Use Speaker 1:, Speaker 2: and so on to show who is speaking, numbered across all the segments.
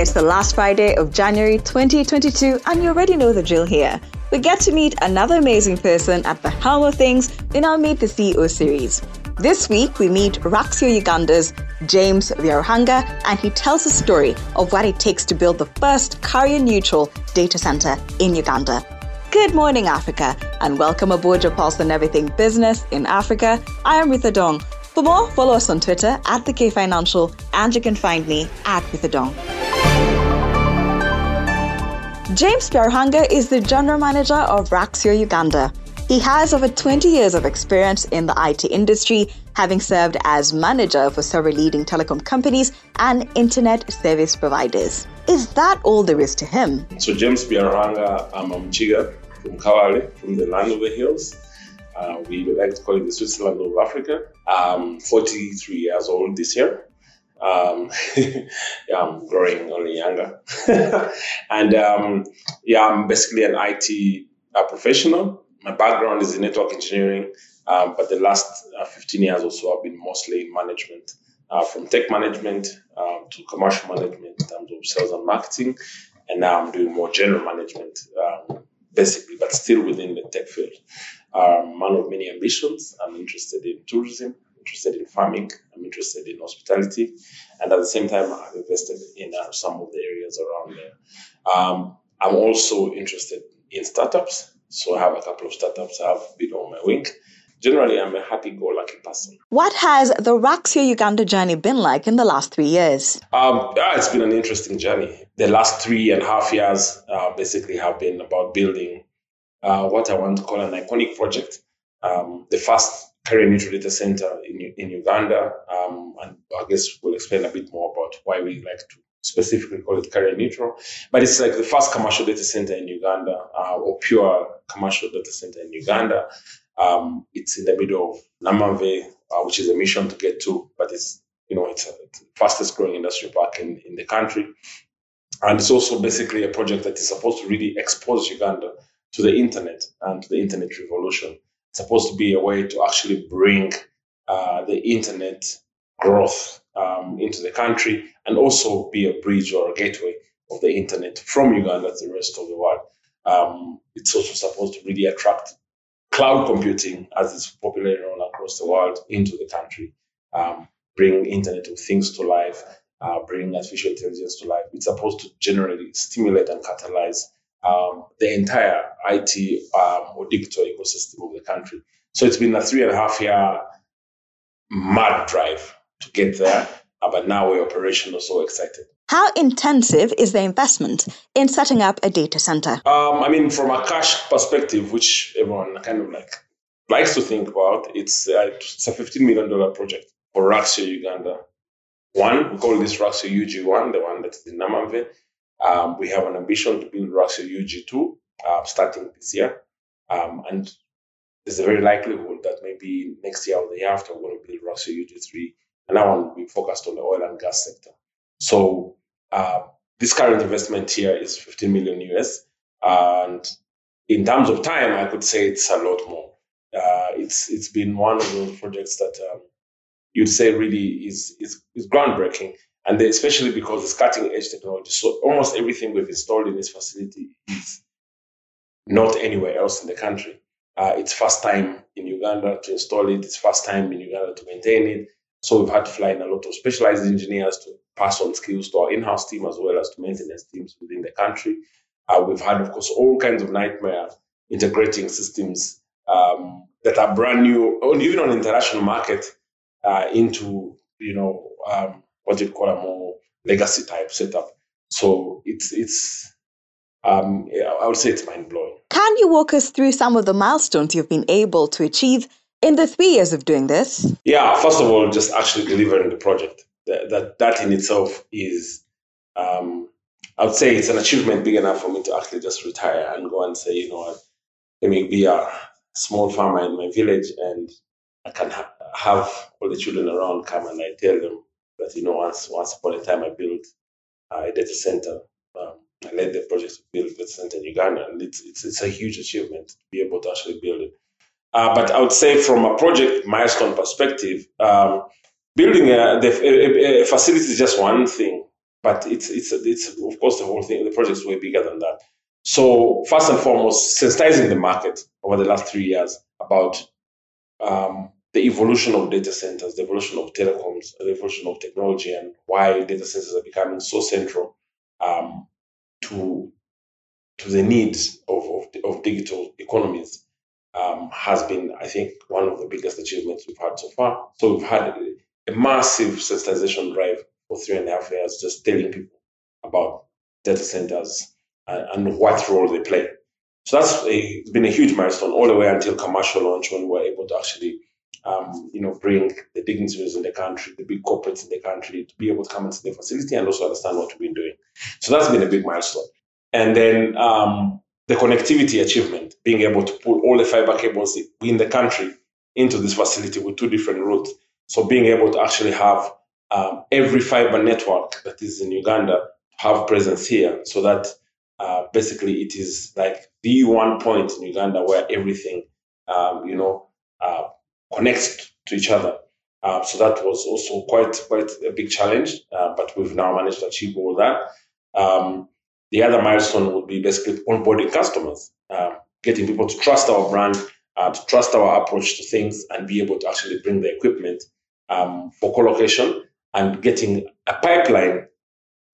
Speaker 1: It's the last Friday of January 2022, and you already know the drill here. We get to meet another amazing person at the helm of things in our Meet the CEO series. This week, we meet Raxio Uganda's James Byaruhanga, and he tells the story of what it takes to build the first carrier neutral data center in Uganda. Good morning, Africa, and welcome aboard your pulse on everything business in Africa. I am Ritha Dong. For more, follow us on Twitter at the K Financial, and you can find me at Ritha Dong. James Byaruhanga is the general manager of Raxio Uganda. He has over 20 years of experience in the IT industry, having served as manager for several leading telecom companies and internet service providers. Is that all there is to him?
Speaker 2: So James Byaruhanga, I'm a Mchiga from Kabale, from the land of the hills. Uh, we like to call it the Switzerland of Africa. I'm 43 years old this year. Um, yeah, I'm growing only younger. and um, yeah, I'm basically an IT uh, professional. My background is in network engineering, um, but the last uh, 15 years or so, I've been mostly in management, uh, from tech management um, to commercial management in terms of sales and marketing. And now I'm doing more general management, um, basically, but still within the tech field. I'm a man of many ambitions. I'm interested in tourism, interested in farming, I'm interested in hospitality, and at the same time, I've invested in uh, some of the areas around there. Um, I'm also interested in startups, so I have a couple of startups I've been on my wing. Generally, I'm a happy-go-lucky person.
Speaker 1: What has the Raxio Uganda journey been like in the last three years?
Speaker 2: Um, yeah, it's been an interesting journey. The last three and a half years uh, basically have been about building uh, what I want to call an iconic project. Um, the first carrier neutral data center in, in Uganda. Um, and I guess we'll explain a bit more about why we like to specifically call it carrier neutral. But it's like the first commercial data center in Uganda, uh, or pure commercial data center in Uganda. Um, it's in the middle of Namanve, uh, which is a mission to get to, but it's you know it's, a, it's the fastest growing industrial park in, in the country. And it's also basically a project that is supposed to really expose Uganda to the internet and to the internet revolution. Supposed to be a way to actually bring uh, the internet growth um, into the country and also be a bridge or a gateway of the internet from Uganda to the rest of the world. Um, it's also supposed to really attract cloud computing as it's popular all across the world into the country, um, bring Internet of Things to life, uh, bring artificial intelligence to life. It's supposed to generally stimulate and catalyze um, the entire IT um, or digital ecosystem of the country. So it's been a three and a half year mad drive to get there, uh, but now we're operational, so excited.
Speaker 1: How intensive is the investment in setting up a data center?
Speaker 2: Um, I mean, from a cash perspective, which everyone kind of like likes to think about, it's, uh, it's a $15 million project for Raxio Uganda. One, we call this Raxio UG1, the one that's in Namanve. Um, we have an ambition to build Raxio UG2 uh, starting this year. Um, and there's a very likelihood that maybe next year or the year after, we're going to build Raxio UG3. And that one will be focused on the oil and gas sector. So uh, this current investment here is 15 million US. And in terms of time, I could say it's a lot more. Uh, it's it's been one of those projects that um, you'd say really is, is, is groundbreaking and especially because it's cutting edge technology. So almost everything we've installed in this facility is not anywhere else in the country. Uh, it's first time in Uganda to install it. It's first time in Uganda to maintain it. So we've had to fly in a lot of specialized engineers to pass on skills to our in-house team as well as to maintenance teams within the country. Uh, we've had, of course, all kinds of nightmare integrating systems um, that are brand new, even on international market, uh, into you know um, what you call a more legacy type setup. So it's it's um, I would say it's mind blowing.
Speaker 1: Can you walk us through some of the milestones you've been able to achieve in the three years of doing this?
Speaker 2: Yeah, first of all, just actually delivering the project. That that, that in itself is, um, I would say, it's an achievement big enough for me to actually just retire and go and say, you know what, let me be a small farmer in my village and I can ha- have all the children around come and I tell them but you know, once once upon a time, I built uh, a data center. Um, I led the project to build a data center in Uganda, and it's, it's it's a huge achievement to be able to actually build it. Uh, but I would say, from a project milestone perspective, um, building a, the, a, a, facility is just one thing. but it's it's it's of course the whole thing. The project's way bigger than that. So first and foremost, sensitizing the market over the last three years about um, the evolution of data centers, the evolution of telecoms, the evolution of technology, and why data centers are becoming so central um, to to the needs of, of, of digital economies um, has been, I think, one of the biggest achievements we've had so far. So we've had a, massive sensitization drive for three and a half years, just telling people about data centers and, and what role they play. So that's a, been a huge milestone all the way until commercial launch when we were able to actually um, you know, bring the dignitaries in the country, the big corporates in the country to be able to come into the facility and also understand what we've been doing. So that's been a big milestone. And then um, the connectivity achievement, being able to pull all the fiber cables in the country into this facility with two different routes. So being able to actually have um, every fiber network that is in Uganda have presence here so that uh, basically it is like the one point in Uganda where everything, um, you know, uh, connects to each other. Uh, so that was also quite quite a big challenge, uh, but we've now managed to achieve all that. Um, the other milestone would be basically onboarding customers, uh, getting people to trust our brand, uh, to trust our approach to things, and be able to actually bring the equipment um, for co-location and getting a pipeline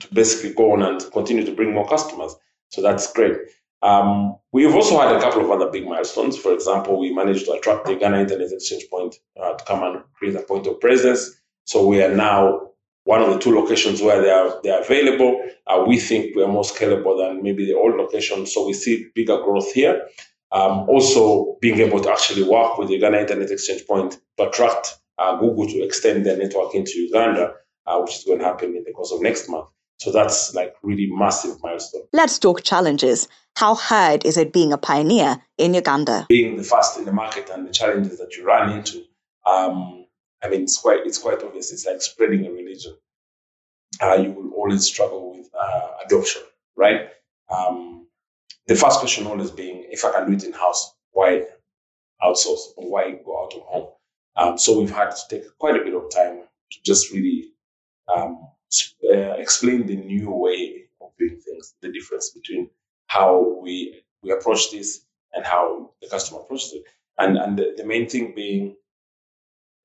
Speaker 2: to basically go on and continue to bring more customers. So that's great. Um, we've also had a couple of other big milestones. For example, we managed to attract the Uganda Internet Exchange Point uh, to come and create a point of presence. So we are now one of the two locations where they are they are available. Uh, we think we are more scalable than maybe the old location, so we see bigger growth here. Um, also, being able to actually work with the Uganda Internet Exchange Point to attract uh, Google to extend their network into Uganda, uh, which is going to happen in the course of next month. So that's like really massive milestone.
Speaker 1: Let's talk challenges. How hard is it being a pioneer in Uganda?
Speaker 2: Being the first in the market and the challenges that you run into, um, I mean, it's quite it's quite obvious. It's like spreading a religion. Uh, you will always struggle with uh, adoption, right? Um, the first question always being, if I can do it in house, why outsource or why go out of home? Um, so we've had to take quite a bit of time to just really um, uh, explain the new way of doing things, the difference between how we we approach this and how the customer approaches it. And and the, the main thing being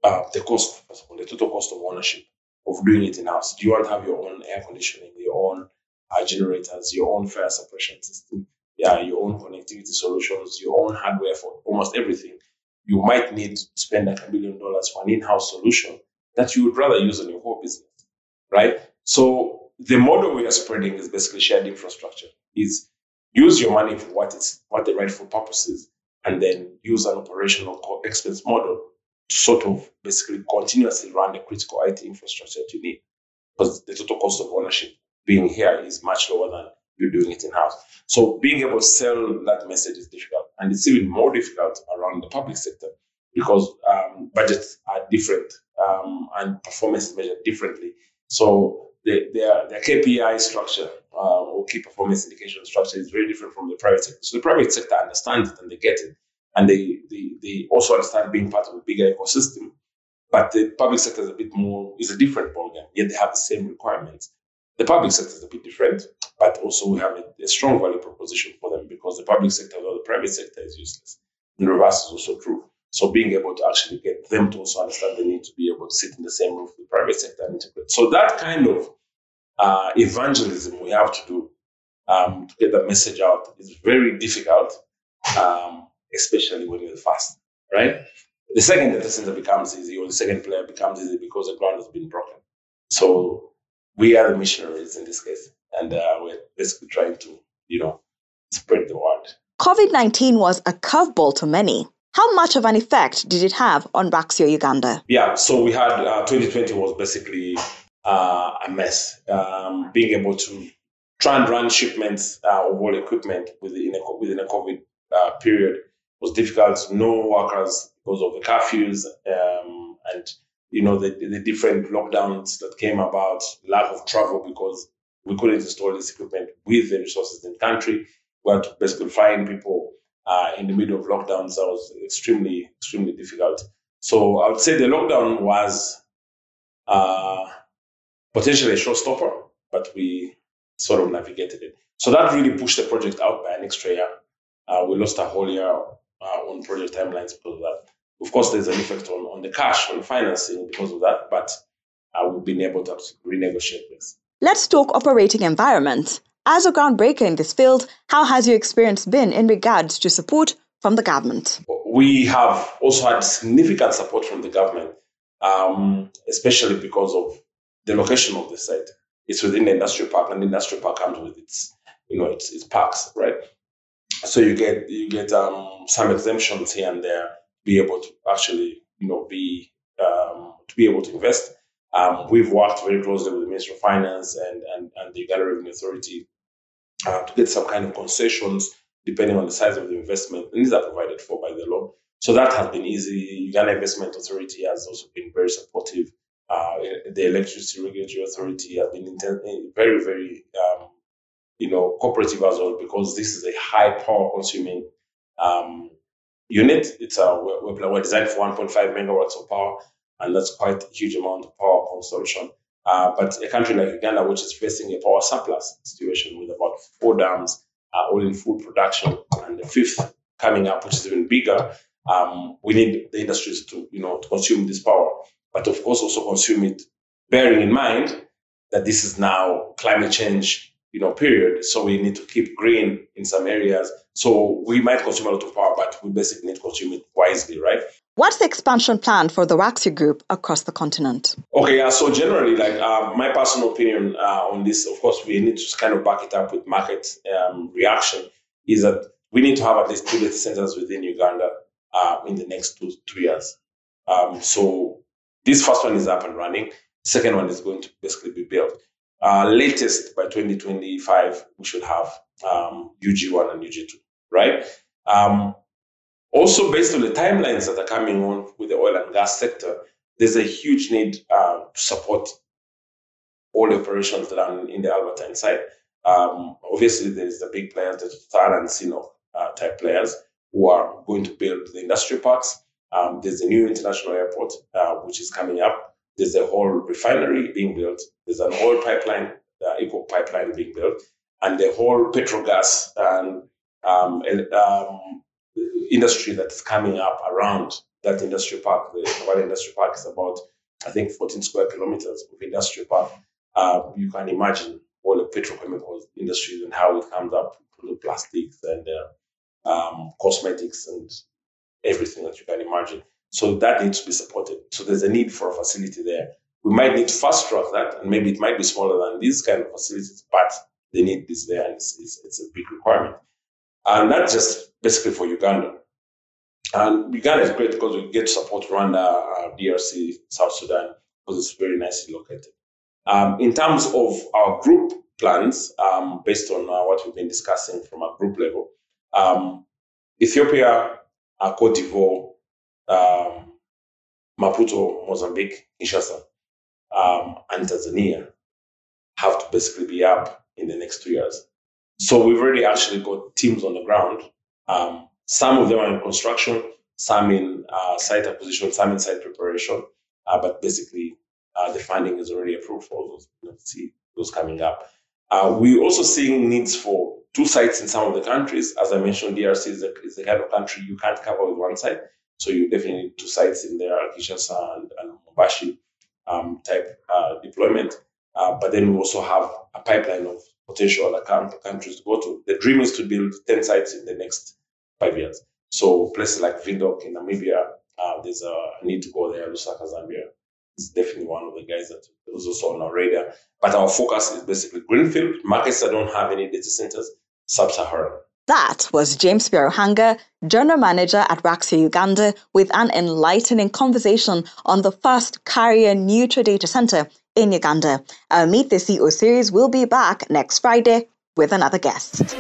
Speaker 2: uh, the cost, the total cost of ownership of doing it in house. Do you want to have your own air conditioning, your own uh, generators, your own fire suppression system, yeah, your own connectivity solutions, your own hardware for almost everything? You might need to spend like a million dollars for an in-house solution that you would rather use on your whole business, right? So the model we are spreading is basically shared infrastructure. Is use your money for what it's what the rightful purpose is, and then use an operational expense model to sort of basically continuously run the critical IT infrastructure that you need. Because the total cost of ownership being here is much lower than you're doing it in house. So being able to sell that message is difficult, and it's even more difficult around the public sector because um, budgets are different um, and performance is measured differently. So the, their, their KPI structure uh, or key performance indication structure is very different from the private sector. So the private sector understands it and they get it. And they, they, they also understand being part of a bigger ecosystem. But the public sector is a bit more, is a different ballgame, yet they have the same requirements. The public sector is a bit different, but also we have a, a strong value proposition for them because the public sector or the private sector is useless. And the reverse is also true. So being able to actually get them to also understand the need to be able to sit in the same room with the private sector and integrate. So that kind of uh, evangelism we have to do um, to get the message out is very difficult, um, especially when you're fast, right? The second data center becomes easy, or the second player becomes easy because the ground has been broken. So we are the missionaries in this case, and uh, we're basically trying to, you know, spread the word.
Speaker 1: COVID 19 was a curveball to many. How much of an effect did it have on Raxio Uganda?
Speaker 2: Yeah, so we had uh, 2020 was basically uh, a mess. Um, being able to try and run shipments uh, of all equipment within a, within a COVID uh, period was difficult. No workers because of the curfews um, and you know the, the different lockdowns that came about, lack of travel because we couldn't install this equipment with the resources in the country. We had to basically find people uh, in the middle of lockdowns that was extremely, extremely difficult. So I would say the lockdown was uh, potentially a showstopper but we sort of navigated it. So that really pushed the project out by an extra year. Uh, we lost a whole year uh, on project timelines because of that. Of course, there's an effect on, on the cash, on financing because of that, but uh, we've been able to renegotiate this.
Speaker 1: Let's talk operating environment. As a groundbreaker in this field, how has your experience been in regards to support from the government?
Speaker 2: We have also had significant support from the government, um, especially because of the location of the site. It's within the industrial park, and the industrial park comes with its, you know, its, its parks, right? So you get you get um, some exemptions here and there, be able to actually, you know, be um, to be able to invest. Um, we've worked very closely with the Ministry of Finance and and, and the Uganda Revenue Authority uh, to get some kind of concessions depending on the size of the investment. And these are provided for by the law. So that has been easy. Uganda Investment Authority has also been very supportive. Uh, the Electricity Regulatory Authority has been inten- very, very, um, you know, cooperative as well because this is a high power consuming um, unit. It's a we're, we're designed for 1.5 megawatts of power, and that's quite a huge amount of power consumption. Uh, but a country like Uganda, which is facing a power surplus situation with about four dams uh, all in full production, and the fifth coming up, which is even bigger, um, we need the industries to, you know, to consume this power, but of course also consume it, bearing in mind that this is now climate change, you know, period. So we need to keep green in some areas. So we might consume a lot of power, but we basically need to consume it wisely, right?
Speaker 1: What's the expansion plan for the Raxio Group across the continent?
Speaker 2: Okay, uh, so generally, like uh, my personal opinion uh, on this, of course, we need to kind of back it up with market um, reaction, is that we need to have at least two data centers within Uganda uh, in the next two, two years. Um, so this first one is up and running. Second one is going to basically be built. Uh, latest by 2025, we should have um, UG1 and UG2, right? Um, also, based on the timelines that are coming on with the oil and gas sector, there's a huge need uh, to support all the operations that are in the Albertine side. Um, obviously, there's the big players, the Total and CNOOC uh, type players who are going to build the industry parks. Um, there's a new international airport uh, which is coming up. There's a whole refinery being built. There's an oil pipeline, uh, EACOP pipeline being built, and the whole petrogas and um, um, industry that's coming up around that industrial park. The Valley Industrial Park is about, I think, 14 square kilometers of industrial park. Uh, you can imagine all the petrochemical industries and how it comes up the plastics and uh, um, cosmetics and everything that you can imagine. So that needs to be supported. So there's a need for a facility there. We might need fast track that, and maybe it might be smaller than these kind of facilities, but the need is there, and it's, it's, it's a big requirement. And that's just basically for Uganda. And Uganda is great because we get support Rwanda, uh, DRC, South Sudan, because it's very nicely located. Um, in terms of our group plans, um, based on uh, what we've been discussing from a group level, um, Ethiopia, uh, Cote d'Ivoire, um, Maputo, Mozambique, Kinshasa, um, and Tanzania have to basically be up in the next two years. So we've already actually got teams on the ground um, some of them are in construction, some in uh, site acquisition, some in site preparation. Uh, but basically, uh, the funding is already approved for those. You know, see those coming up. Uh, we're also seeing needs for two sites in some of the countries. As I mentioned, DRC is the, is the kind of country you can't cover with one site. So you definitely need two sites in there, Kinshasa and, and um, type uh, deployment. Uh, but then we also have a pipeline of potential countries to go to. The dream is to build 10 sites in the next five years. So places like Windhoek in Namibia, uh, there's a need to go there. Lusaka, Zambia is definitely one of the guys that is also on our radar. But our focus is basically greenfield markets that don't have any data centers, sub-Saharan.
Speaker 1: That was James Byaruhanga, General Manager at Raxio Uganda, with an enlightening conversation on the first carrier neutral data center in Uganda. Our Meet the CEO series will be back next Friday with another guest.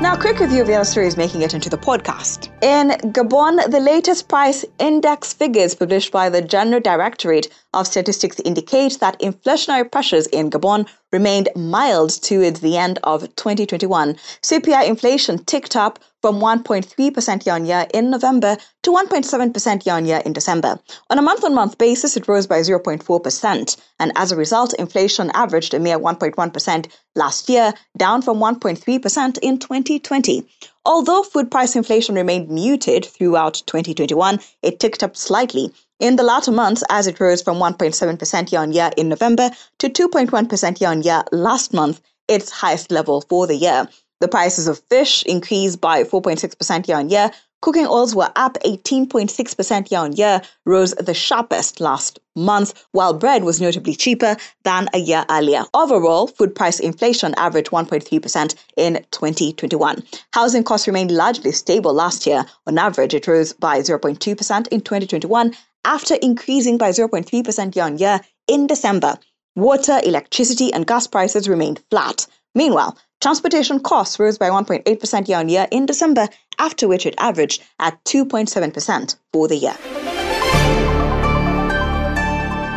Speaker 1: Now, quick review of the other making it into the podcast. In Gabon, the latest price index figures published by the General Directorate of Statistics indicate that inflationary pressures in Gabon remained mild towards the end of 2021. CPI inflation ticked up from 1.3% year on year in November to 1.7% year on year in December. On a month on month basis, it rose by 0.4%. And as a result, inflation averaged a mere 1.1% last year, down from 1.3% in 2020. Although food price inflation remained muted throughout 2021, it ticked up slightly in the latter months as it rose from 1.7% year on year in November to 2.1% year on year last month, its highest level for the year. The prices of fish increased by 4.6% year on year, Cooking oils were up 18.6% year on year, rose the sharpest last month, while bread was notably cheaper than a year earlier. Overall, food price inflation averaged 1.3% in 2021. Housing costs remained largely stable last year. On average, it rose by 0.2% in 2021 after increasing by 0.3% year on year in December. Water, electricity, and gas prices remained flat. Meanwhile, transportation costs rose by 1.8% year on year in December, after which it averaged at 2.7% for the year.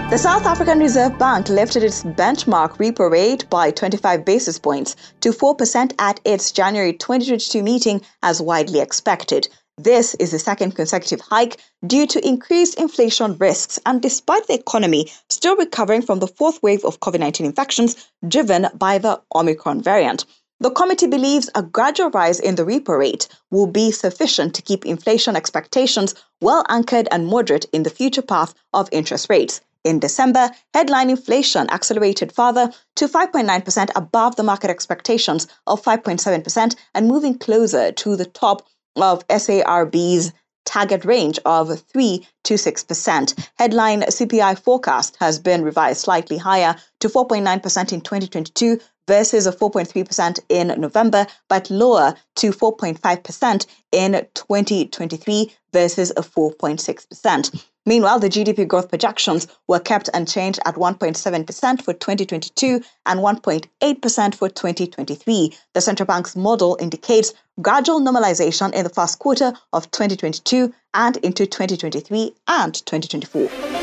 Speaker 1: The South African Reserve Bank lifted its benchmark repo rate by 25 basis points to 4% at its January 2022 meeting, as widely expected. This is the second consecutive hike due to increased inflation risks and despite the economy still recovering from the fourth wave of COVID 19 infections driven by the Omicron variant. The committee believes a gradual rise in the repo rate will be sufficient to keep inflation expectations well anchored and moderate in the future path of interest rates. In December, headline inflation accelerated further to 5.9% above the market expectations of 5.7% and moving closer to the top of SARB's target range of 3 to 6%. Headline CPI forecast has been revised slightly higher to 4.9% in 2022 versus a 4.3% in November, but lower to 4.5% in 2023 versus a 4.6%. Meanwhile, the GDP growth projections were kept unchanged at 1.7% for 2022 and 1.8% for 2023. The central bank's model indicates gradual normalization in the first quarter of 2022 and into 2023 and 2024.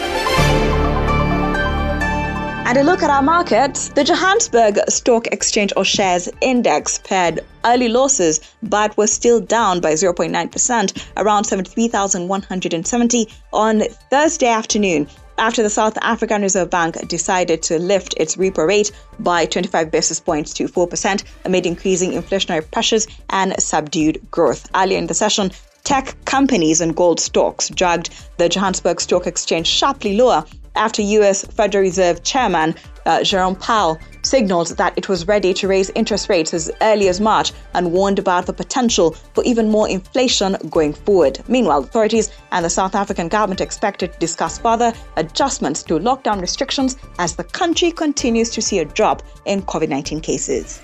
Speaker 1: And a look at our markets, the Johannesburg Stock Exchange All Shares Index paired early losses but was still down by 0.9%, around 73,170 on Thursday afternoon after the South African Reserve Bank decided to lift its repo rate by 25 basis points to 4% amid increasing inflationary pressures and subdued growth. Earlier in the session, tech companies and gold stocks dragged the Johannesburg Stock Exchange sharply lower after US Federal Reserve Chairman uh, Jerome Powell signaled that it was ready to raise interest rates as early as March and warned about the potential for even more inflation going forward. Meanwhile, authorities and the South African government expected to discuss further adjustments to lockdown restrictions as the country continues to see a drop in COVID 19 cases.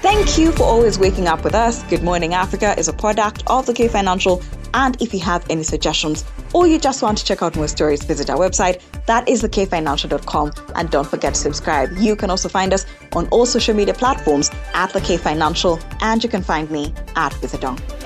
Speaker 1: Thank you for always waking up with us. Good Morning Africa is a product of the K Financial. And if you have any suggestions or you just want to check out more stories, visit our website. That is thekfinancial.com. And don't forget to subscribe. You can also find us on all social media platforms at the K Financial, and you can find me at Wizardong.